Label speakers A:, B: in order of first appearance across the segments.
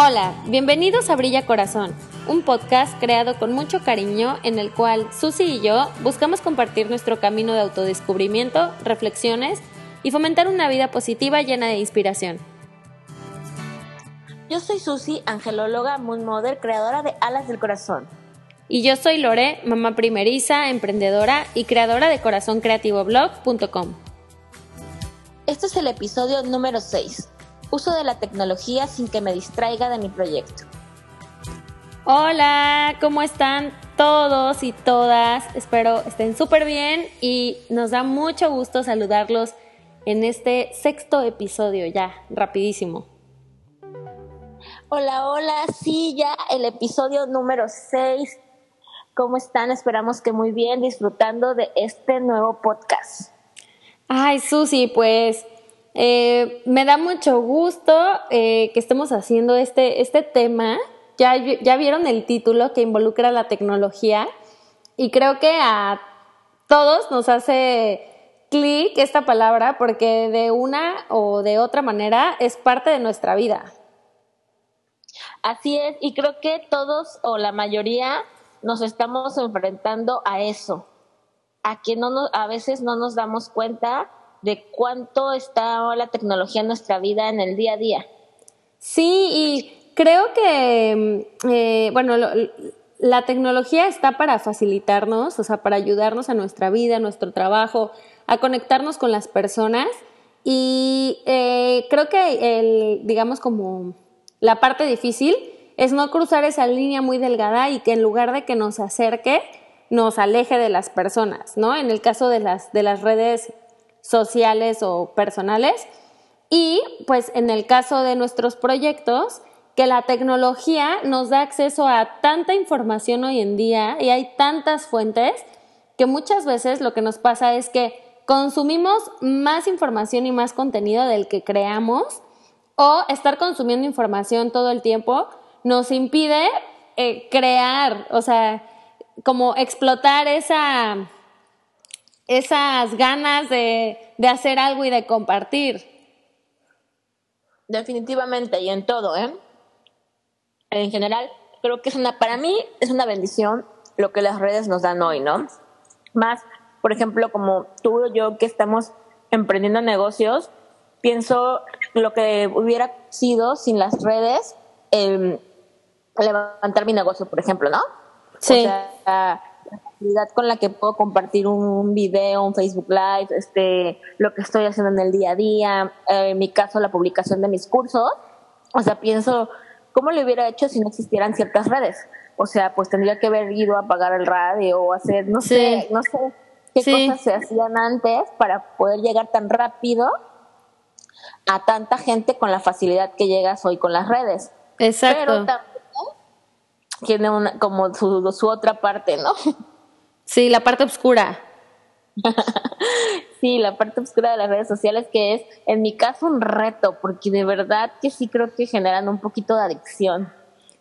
A: Hola, bienvenidos a Brilla Corazón, un podcast creado con mucho cariño en el cual Susi y yo buscamos compartir nuestro camino de autodescubrimiento, reflexiones y fomentar una vida positiva llena de inspiración.
B: Yo soy Susi, angelóloga, moon creadora de Alas del Corazón.
A: Y yo soy Lore, mamá primeriza, emprendedora y creadora de corazoncreativoblog.com.
B: Este es el episodio número 6 uso de la tecnología sin que me distraiga de mi proyecto.
A: Hola, ¿cómo están todos y todas? Espero estén súper bien y nos da mucho gusto saludarlos en este sexto episodio ya, rapidísimo.
B: Hola, hola, sí, ya el episodio número 6. ¿Cómo están? Esperamos que muy bien, disfrutando de este nuevo podcast.
A: Ay, Susi, pues eh, me da mucho gusto eh, que estemos haciendo este, este tema. Ya, ya vieron el título que involucra la tecnología y creo que a todos nos hace clic esta palabra porque de una o de otra manera es parte de nuestra vida.
B: Así es, y creo que todos o la mayoría nos estamos enfrentando a eso, a que no a veces no nos damos cuenta de cuánto está la tecnología en nuestra vida en el día a día.
A: Sí, y creo que, mm, eh, bueno, la tecnología está para facilitarnos, o sea, para ayudarnos a nuestra vida, a nuestro trabajo, a conectarnos con las personas. Y eh, creo que el, digamos, como la parte difícil es no cruzar esa línea muy delgada y que en lugar de que nos acerque, nos aleje de las personas, ¿no? En el caso de las, de las redes sociales o personales. Y pues en el caso de nuestros proyectos, que la tecnología nos da acceso a tanta información hoy en día y hay tantas fuentes que muchas veces lo que nos pasa es que consumimos más información y más contenido del que creamos o estar consumiendo información todo el tiempo nos impide eh, crear, o sea, como explotar esa esas ganas de, hacer algo y de compartir.
B: Definitivamente, y en todo, ¿eh? En general, creo que es una, para mí es una bendición lo que las redes nos dan hoy, ¿no? Más, por ejemplo, como tú y yo que estamos emprendiendo negocios, pienso lo que hubiera sido sin las redes, eh, levantar mi negocio, por ejemplo, ¿no?
A: Sí.
B: O sea, facilidad con la que puedo compartir un video, un Facebook Live, este, lo que estoy haciendo en el día a día, eh, en mi caso la publicación de mis cursos. O sea, pienso, ¿cómo lo hubiera hecho si no existieran ciertas redes? O sea, pues tendría que haber ido a apagar el radio o hacer, no sé, no sé qué cosas se hacían antes para poder llegar tan rápido a tanta gente con la facilidad que llegas hoy con las redes.
A: Exacto.
B: Pero también tiene una, como su, su otra parte, ¿no?
A: Sí, la parte oscura.
B: sí, la parte oscura de las redes sociales que es, en mi caso, un reto, porque de verdad que sí creo que generan un poquito de adicción.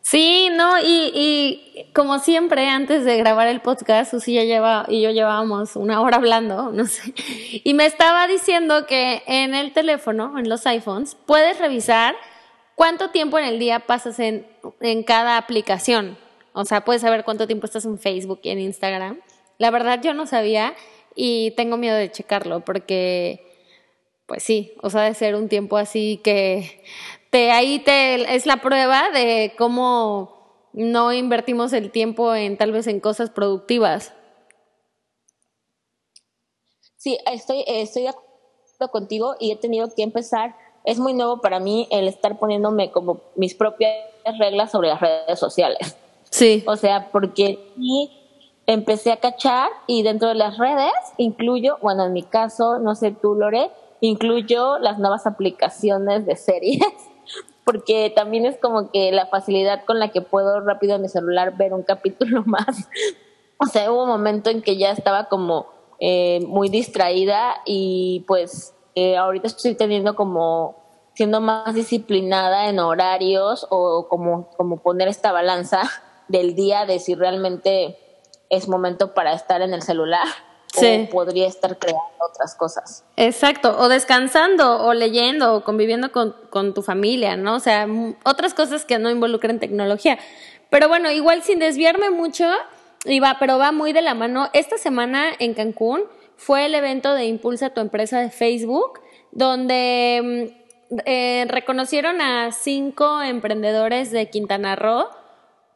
A: Sí, no, y, y como siempre, antes de grabar el podcast, Susi ya lleva, y yo llevábamos una hora hablando, no sé, y me estaba diciendo que en el teléfono, en los iPhones, puedes revisar cuánto tiempo en el día pasas en, en cada aplicación. O sea, puedes saber cuánto tiempo estás en Facebook y en Instagram. La verdad yo no sabía y tengo miedo de checarlo porque, pues sí, o sea, de ser un tiempo así que te, ahí te, es la prueba de cómo no invertimos el tiempo en tal vez en cosas productivas.
B: Sí, estoy, estoy de acuerdo contigo y he tenido que empezar. Es muy nuevo para mí el estar poniéndome como mis propias reglas sobre las redes sociales.
A: Sí.
B: O sea, porque sí empecé a cachar y dentro de las redes incluyo, bueno, en mi caso, no sé tú, Lore, incluyo las nuevas aplicaciones de series, porque también es como que la facilidad con la que puedo rápido en mi celular ver un capítulo más. O sea, hubo un momento en que ya estaba como eh, muy distraída y pues eh, ahorita estoy teniendo como siendo más disciplinada en horarios o como, como poner esta balanza del día de si realmente es momento para estar en el celular o podría estar creando otras cosas.
A: Exacto, o descansando, o leyendo, o conviviendo con, con tu familia, ¿no? O sea, otras cosas que no involucren tecnología. Pero bueno, igual sin desviarme mucho, y va, pero va muy de la mano. Esta semana en Cancún fue el evento de Impulsa tu empresa de Facebook, donde mm, eh, reconocieron a cinco emprendedores de Quintana Roo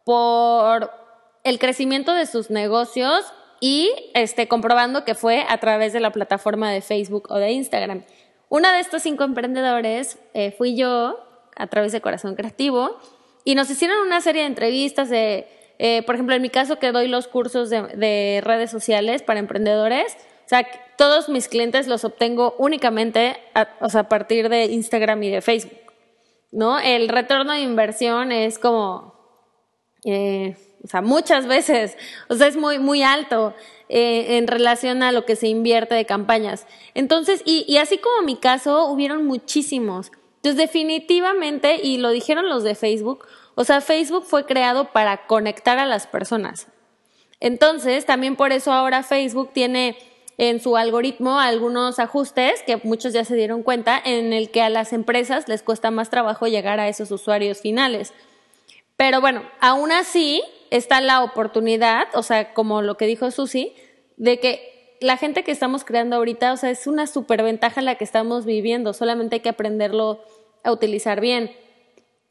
A: por el crecimiento de sus negocios y este, comprobando que fue a través de la plataforma de Facebook o de Instagram. Una de estos cinco emprendedores eh, fui yo a través de Corazón Creativo y nos hicieron una serie de entrevistas de, eh, por ejemplo, en mi caso que doy los cursos de, redes sociales para emprendedores, o sea, todos mis clientes los obtengo únicamente a, o sea, a partir de Instagram y de Facebook, ¿no? El retorno de inversión es como, eh, o sea, muchas veces, o sea, es muy, muy alto eh, en relación a lo que se invierte de campañas. Entonces, y, y así como mi caso, hubieron muchísimos. Entonces, definitivamente, y lo dijeron los de Facebook, o sea, Facebook fue creado para conectar a las personas. Entonces, también por eso ahora Facebook tiene en su algoritmo algunos ajustes que muchos ya se dieron cuenta en el que a las empresas les cuesta más trabajo llegar a esos usuarios finales. Pero bueno, aún así está la oportunidad, o sea, como lo que dijo Susi, de que la gente que estamos creando ahorita, o sea, es una superventaja la que estamos viviendo, solamente hay que aprenderlo a utilizar bien.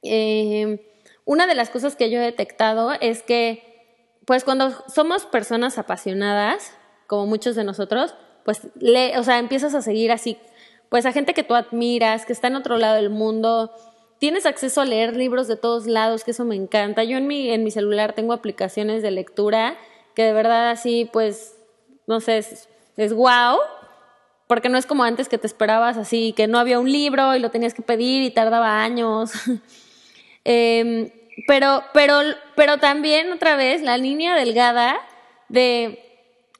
A: Eh, una de las cosas que yo he detectado es que, pues cuando somos personas apasionadas, como muchos de nosotros, pues, le, o sea, empiezas a seguir así, pues a gente que tú admiras, que está en otro lado del mundo, tienes acceso a leer libros de todos lados, que eso me encanta. Yo en mi, en mi celular tengo aplicaciones de lectura que de verdad así, pues, no sé, es, es wow, porque no es como antes que te esperabas así, que no había un libro y lo tenías que pedir y tardaba años. Em, pero, pero, pero también otra vez la línea delgada de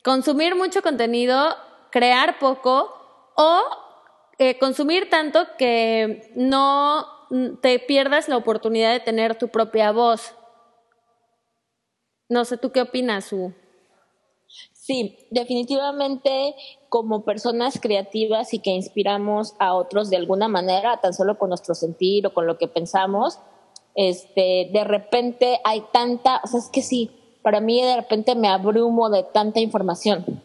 A: consumir mucho contenido, crear poco o eh, consumir tanto que no te pierdas la oportunidad de tener tu propia voz. No sé, ¿tú qué opinas?
B: Sí, definitivamente como personas creativas y que inspiramos a otros de alguna manera, tan solo con nuestro sentir o con lo que pensamos, este, de repente hay tanta, o sea, es que sí, para mí de repente me abrumo de tanta información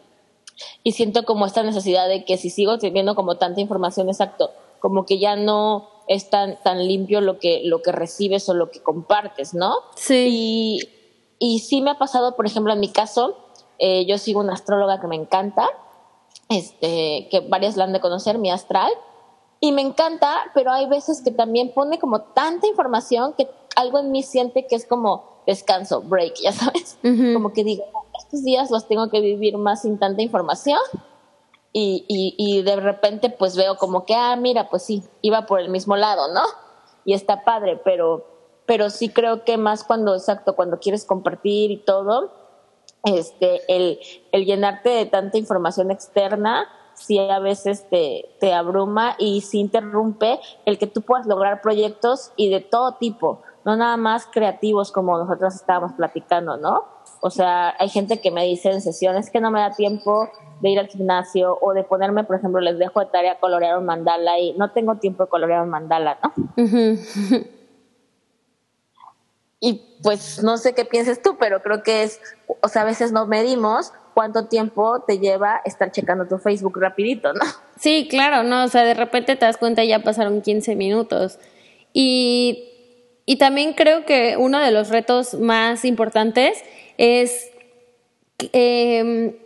B: y siento como esta necesidad de que si sigo teniendo como tanta información, exacto, como que ya no es tan, tan limpio lo que, lo que recibes o lo que compartes, ¿no?
A: Sí.
B: Y, y sí me ha pasado, por ejemplo, en mi caso, eh, yo sigo una astróloga que me encanta, este, que varias la han de conocer, mi astral, y me encanta, pero hay veces que también pone como tanta información que algo en mí siente que es como descanso, break, ya sabes, como que digo, estos días los tengo que vivir más sin tanta información y, y, y de repente pues veo como que, ah, mira, pues sí, iba por el mismo lado, ¿no? Y está padre, pero, pero sí creo que más cuando, exacto, cuando quieres compartir y todo, este, el, el llenarte de tanta información externa, sí a veces te, te abruma y sí interrumpe el que tú puedas lograr proyectos y de todo tipo, no nada más creativos como nosotros estábamos platicando, ¿no? O sea, hay gente que me dice en sesiones que no me da tiempo de ir al gimnasio o de ponerme, por ejemplo, les dejo de tarea colorear un mandala y no tengo tiempo de colorear un mandala, ¿no? y pues no sé qué pienses tú, pero creo que es, o sea, a veces no medimos cuánto tiempo te lleva estar checando tu Facebook rapidito, ¿no?
A: Sí, claro, no, o sea, de repente te das cuenta y ya pasaron 15 minutos. Y, y también creo que uno de los retos más importantes es eh,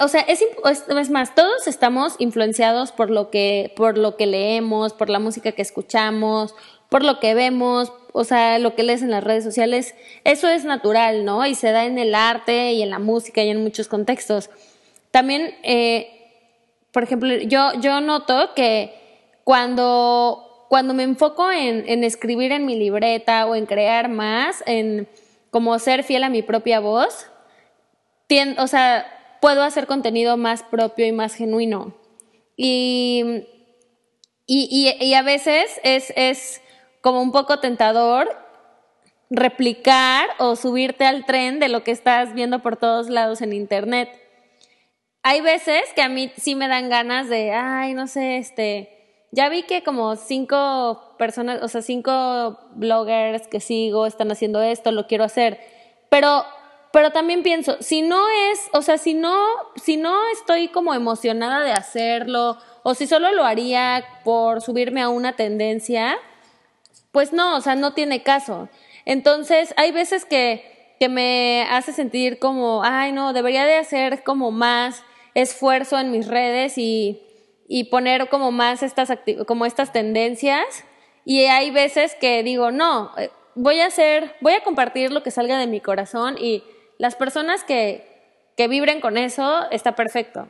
A: o sea, es, es, más, todos estamos influenciados por lo que, por lo que leemos, por la música que escuchamos, por lo que vemos, o sea, lo que lees en las redes sociales, eso es natural, ¿no? Y se da en el arte y en la música y en muchos contextos. También, eh, por ejemplo, yo, yo noto que cuando, cuando me enfoco en, en escribir en mi libreta o en crear más, en como ser fiel a mi propia voz, o sea, puedo hacer contenido más propio y más genuino. Y, y, y, a veces es, es como un poco tentador replicar o subirte al tren de lo que estás viendo por todos lados en Internet. hay veces que a mí sí me dan ganas de, ay, no sé, este, ya vi que como cinco personas, o sea, cinco bloggers que sigo están haciendo esto, lo quiero hacer, pero pero también pienso, si no es, o sea, si no, si no estoy como emocionada de hacerlo, o si solo lo haría por subirme a una tendencia, pues no, o sea, no tiene caso. Entonces, hay veces que, que me hace sentir como, ay, no, debería de hacer como más esfuerzo en mis redes y, y poner como más estas, como estas tendencias. Y hay veces que digo, no, eh, voy a hacer, voy a compartir lo que salga de mi corazón y las personas que, que vibren con eso está perfecto.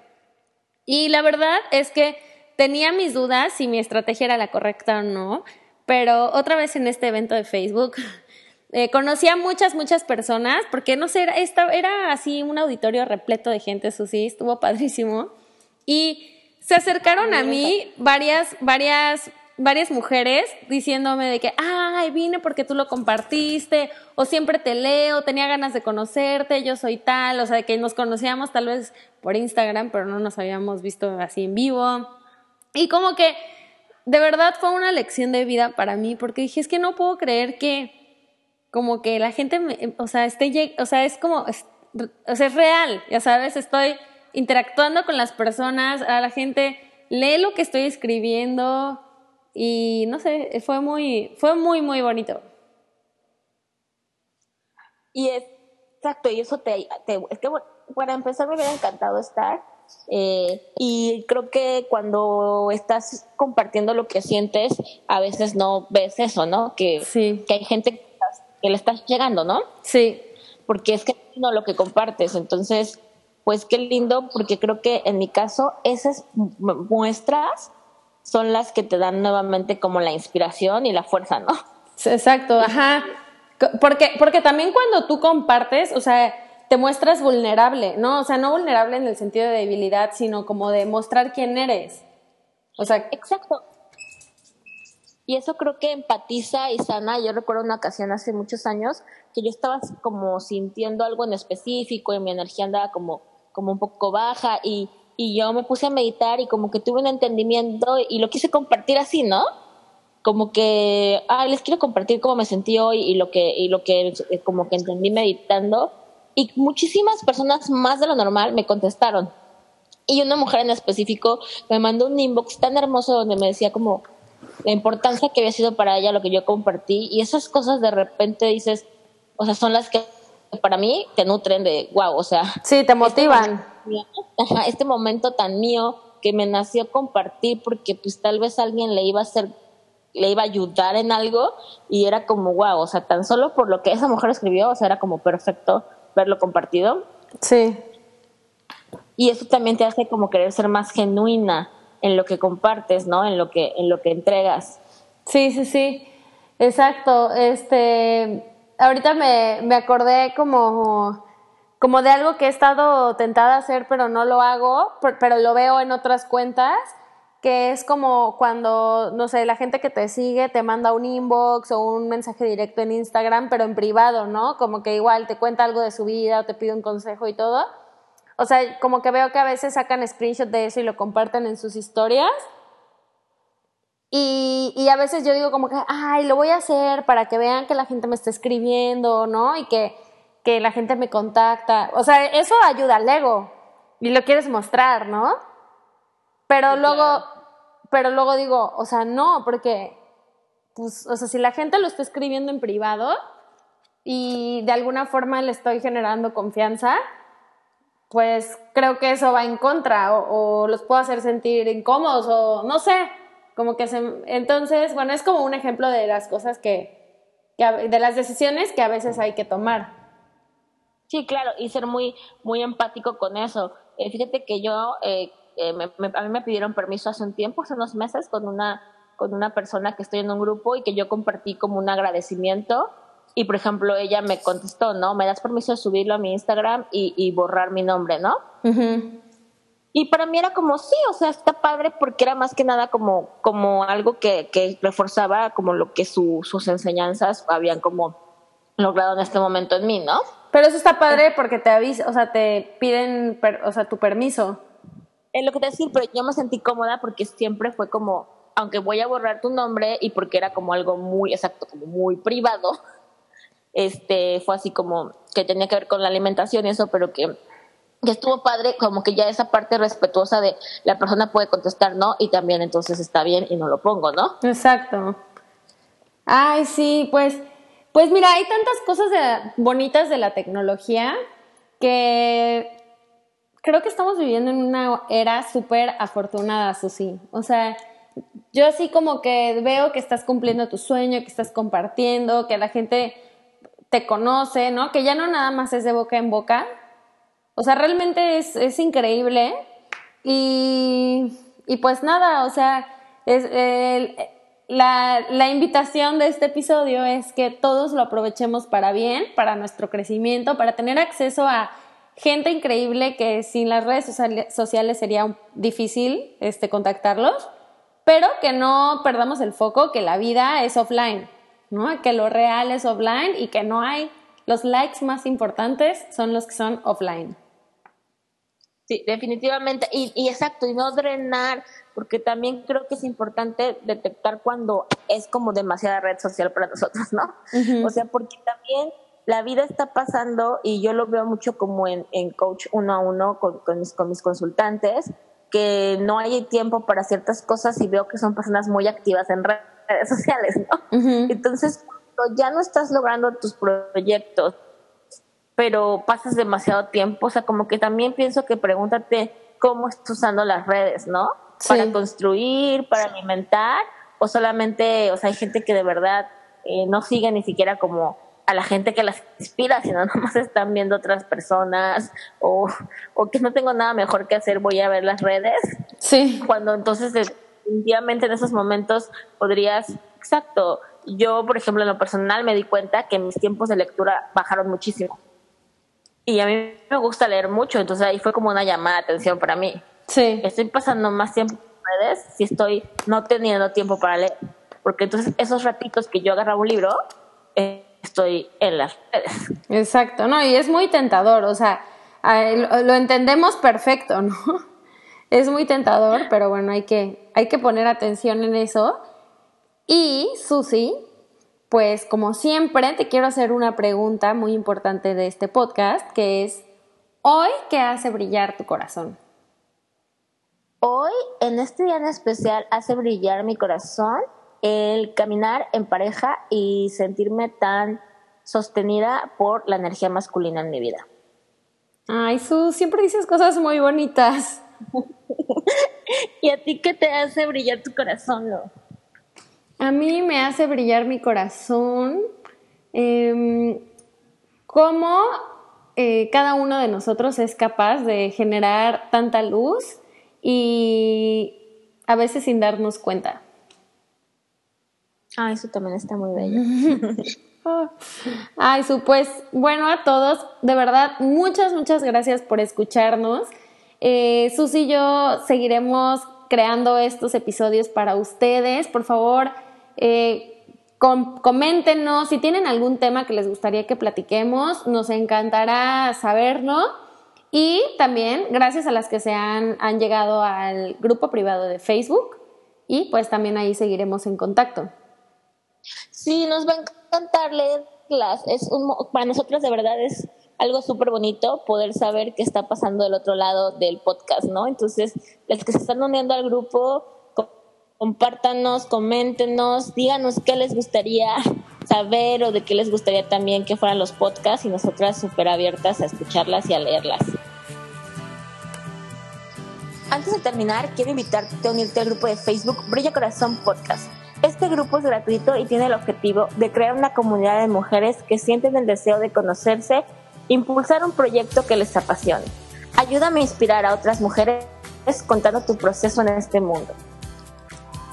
A: Y la verdad es que tenía mis dudas si mi estrategia era la correcta o no, pero otra vez en este evento de Facebook eh, conocí a muchas, muchas personas, porque no sé, era, era así un auditorio repleto de gente, sí, estuvo padrísimo. Y se acercaron a mí varias, varias varias mujeres diciéndome de que, ay, vine porque tú lo compartiste, o siempre te leo, tenía ganas de conocerte, yo soy tal, o sea, de que nos conocíamos tal vez por Instagram, pero no nos habíamos visto así en vivo. Y como que de verdad fue una lección de vida para mí, porque dije, es que no puedo creer que como que la gente, me, o sea, esté, o sea, es como, o sea, es real, ya sabes, estoy interactuando con las personas, a la gente lee lo que estoy escribiendo, y no sé, fue muy, fue muy, muy bonito.
B: Y es, exacto, y eso te, te es que para empezar me hubiera encantado estar. Eh, y creo que cuando estás compartiendo lo que sientes, a veces no ves eso, ¿no? Que, que hay gente que le estás llegando, ¿no?
A: Sí.
B: Porque es que no lo que compartes. Entonces, pues qué lindo, porque creo que en mi caso, esas muestras son las que te dan nuevamente como la inspiración y la fuerza, ¿no?
A: Exacto, ajá. Porque, porque también cuando tú compartes, o sea, te muestras vulnerable, ¿no? O sea, no vulnerable en el sentido de debilidad, sino como de mostrar quién eres. O sea,
B: exacto. Y eso creo que empatiza y sana. Yo recuerdo una ocasión hace muchos años que yo estaba como sintiendo algo en específico y mi energía andaba como, como un poco baja y y yo me puse a meditar y como que tuve un entendimiento y lo quise compartir así, ¿no? Como que, ah, les quiero compartir cómo me sentí hoy y lo que, y lo que eh, como que entendí meditando. Y muchísimas personas más de lo normal me contestaron. Y una mujer en específico me mandó un inbox tan hermoso donde me decía como la importancia que había sido para ella lo que yo compartí. Y esas cosas de repente dices, o sea, son las que para mí te nutren de wow, o sea.
A: Sí, te motivan.
B: Este, este momento tan mío que me nació compartir porque pues tal vez alguien le iba a hacer le iba a ayudar en algo y era como wow, o sea, tan solo por lo que esa mujer escribió, o sea, era como perfecto verlo compartido.
A: Sí.
B: Y eso también te hace como querer ser más genuina en lo que compartes, ¿no? En lo que en lo que entregas.
A: Sí, sí, sí. Exacto. Este ahorita me, me acordé como, como de algo que he estado tentada a hacer, pero no lo hago, pero lo veo en otras cuentas, que es como cuando, no sé, la gente que te sigue te manda un inbox o un mensaje directo en Instagram, pero en privado, ¿no? Como que igual te cuenta algo de su vida o te pide un consejo y todo. O sea, como que veo que a veces sacan screenshot de eso y lo comparten en sus historias. Y, y, a veces yo digo como que, ay, lo voy a hacer para que vean que la gente me está escribiendo, ¿no? Y que, que la gente me contacta. O sea, eso ayuda al ego. Y lo quieres mostrar, ¿no? Pero luego, pero luego digo, o sea, no, porque, pues, o sea, si la gente lo está escribiendo en privado y de alguna forma le estoy generando confianza, pues creo que eso va en contra o, o los puedo hacer sentir incómodos o no sé, como que se, entonces, bueno, es como un ejemplo de las cosas que, de las decisiones que a veces hay que tomar.
B: Sí, claro, y ser muy, muy empático con eso. Eh, fíjate que yo, eh, eh, a mí me pidieron permiso hace un tiempo, hace unos meses, con una, con una persona que estoy en un grupo y que yo compartí como un agradecimiento. Y, por ejemplo, ella me contestó, ¿no? ¿Me das permiso de subirlo a mi Instagram y, y borrar mi nombre, ¿no? Y para mí era como, sí, o sea, está padre porque era más que nada como, como algo que, que reforzaba como lo que sus enseñanzas habían como logrado en este momento en mí, ¿no?
A: Pero eso está padre porque te avisa, o sea, te piden, o sea, tu permiso.
B: Es lo que te decir, pero yo me sentí cómoda porque siempre fue como, aunque voy a borrar tu nombre y porque era como algo muy, exacto, como muy privado, este, fue así como que tenía que ver con la alimentación y eso, pero que, que estuvo padre, como que ya esa parte respetuosa de la persona puede contestar no y también entonces está bien y no lo pongo, ¿no?
A: Exacto. Ay, sí, pues pues mira, hay tantas cosas bonitas de la tecnología que creo que estamos viviendo en una era súper afortunada, Susi. O sea, yo así como que veo que estás cumpliendo tu sueño, que estás compartiendo, que la gente te conoce, ¿no? Que ya no nada más es de boca en boca. O sea, realmente es, es increíble. Y, y pues nada, o sea, es, el, la, invitación de este episodio es que todos lo aprovechemos para bien, para nuestro crecimiento, para tener acceso a gente increíble que sin las redes sociales sería difícil este, contactarlos, pero que no perdamos el foco que la vida es offline, ¿no? que lo real es offline y que no hay los likes más importantes son los que son offline.
B: Sí, definitivamente. Y, y exacto, y no drenar porque también creo que es importante detectar cuando es como demasiada red social para nosotros, ¿no? O sea, porque también la vida está pasando y yo lo veo mucho como en, en coach uno a uno con, con, mis, con mis consultantes, que no hay tiempo para ciertas cosas y veo que son personas muy activas en redes sociales, ¿no? Entonces, cuando ya no estás logrando tus proyectos, pero pasas demasiado tiempo, o sea, como que también pienso que pregúntate cómo estás usando las redes, ¿no? para construir, para alimentar, o solamente, o sea, hay gente que de verdad eh, no sigue ni siquiera como a la gente que las inspira, sino nomás están viendo otras personas o, o que no tengo nada mejor que hacer, voy a ver las redes.
A: Sí.
B: Cuando entonces definitivamente en esos momentos podrías, exacto, yo por ejemplo en lo personal me di cuenta que mis tiempos de lectura bajaron muchísimo. Y a mí me gusta leer mucho, entonces ahí fue como una llamada de atención para mí.
A: Sí.
B: Estoy pasando más tiempo en redes si estoy no teniendo tiempo para leer. Porque entonces esos ratitos que yo agarraba un libro, eh, estoy en las redes.
A: Exacto, no, y es muy tentador, o sea, lo entendemos perfecto, ¿no? Es muy tentador, pero bueno, hay que, hay que poner atención en eso. Y, Susi, pues como siempre, te quiero hacer una pregunta muy importante de este podcast, que es, ¿hoy qué hace brillar tu corazón?
B: Hoy, en este día en especial, hace brillar mi corazón el caminar en pareja y sentirme tan sostenida por la energía masculina en mi vida.
A: Ay, Su, siempre dices cosas muy bonitas.
B: ¿Y a ti qué te hace brillar tu corazón?
A: A mí me hace brillar mi corazón eh, cómo eh, cada uno de nosotros es capaz de generar tanta luz y a veces sin darnos cuenta.
B: Ah, eso también está muy bello.
A: Ay, su, pues bueno a todos, de verdad, muchas, muchas gracias por escucharnos. Eh, Susi y yo seguiremos creando estos episodios para ustedes. Por favor, eh, coméntenos si tienen algún tema que les gustaría que platiquemos. Nos encantará saberlo. Y también gracias a las que se han, han llegado al grupo privado de Facebook y pues también ahí seguiremos en contacto.
B: Sí, nos va a encantar leerlas. Es un, para nosotros de verdad es algo súper bonito poder saber qué está pasando del otro lado del podcast, ¿no? Entonces, los que se están uniendo al grupo, compártanos, coméntenos, díganos qué les gustaría saber o de qué les gustaría también que fueran los podcasts y nosotras súper abiertas a escucharlas y a leerlas. Antes de terminar, quiero invitarte a unirte al grupo de Facebook Brilla Corazón Podcast. Este grupo es gratuito y tiene el objetivo de crear una comunidad de mujeres que sienten el deseo de conocerse, impulsar un proyecto que les apasione. Ayúdame a inspirar a otras mujeres contando tu proceso en este mundo.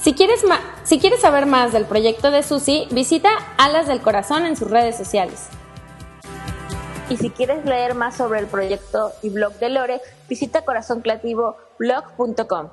A: Si quieres, si quieres saber más del proyecto de Susi, visita Alas del Corazón en sus redes sociales.
B: Y si quieres leer más sobre el proyecto y blog de Lore, visita corazoncreativoblog.com.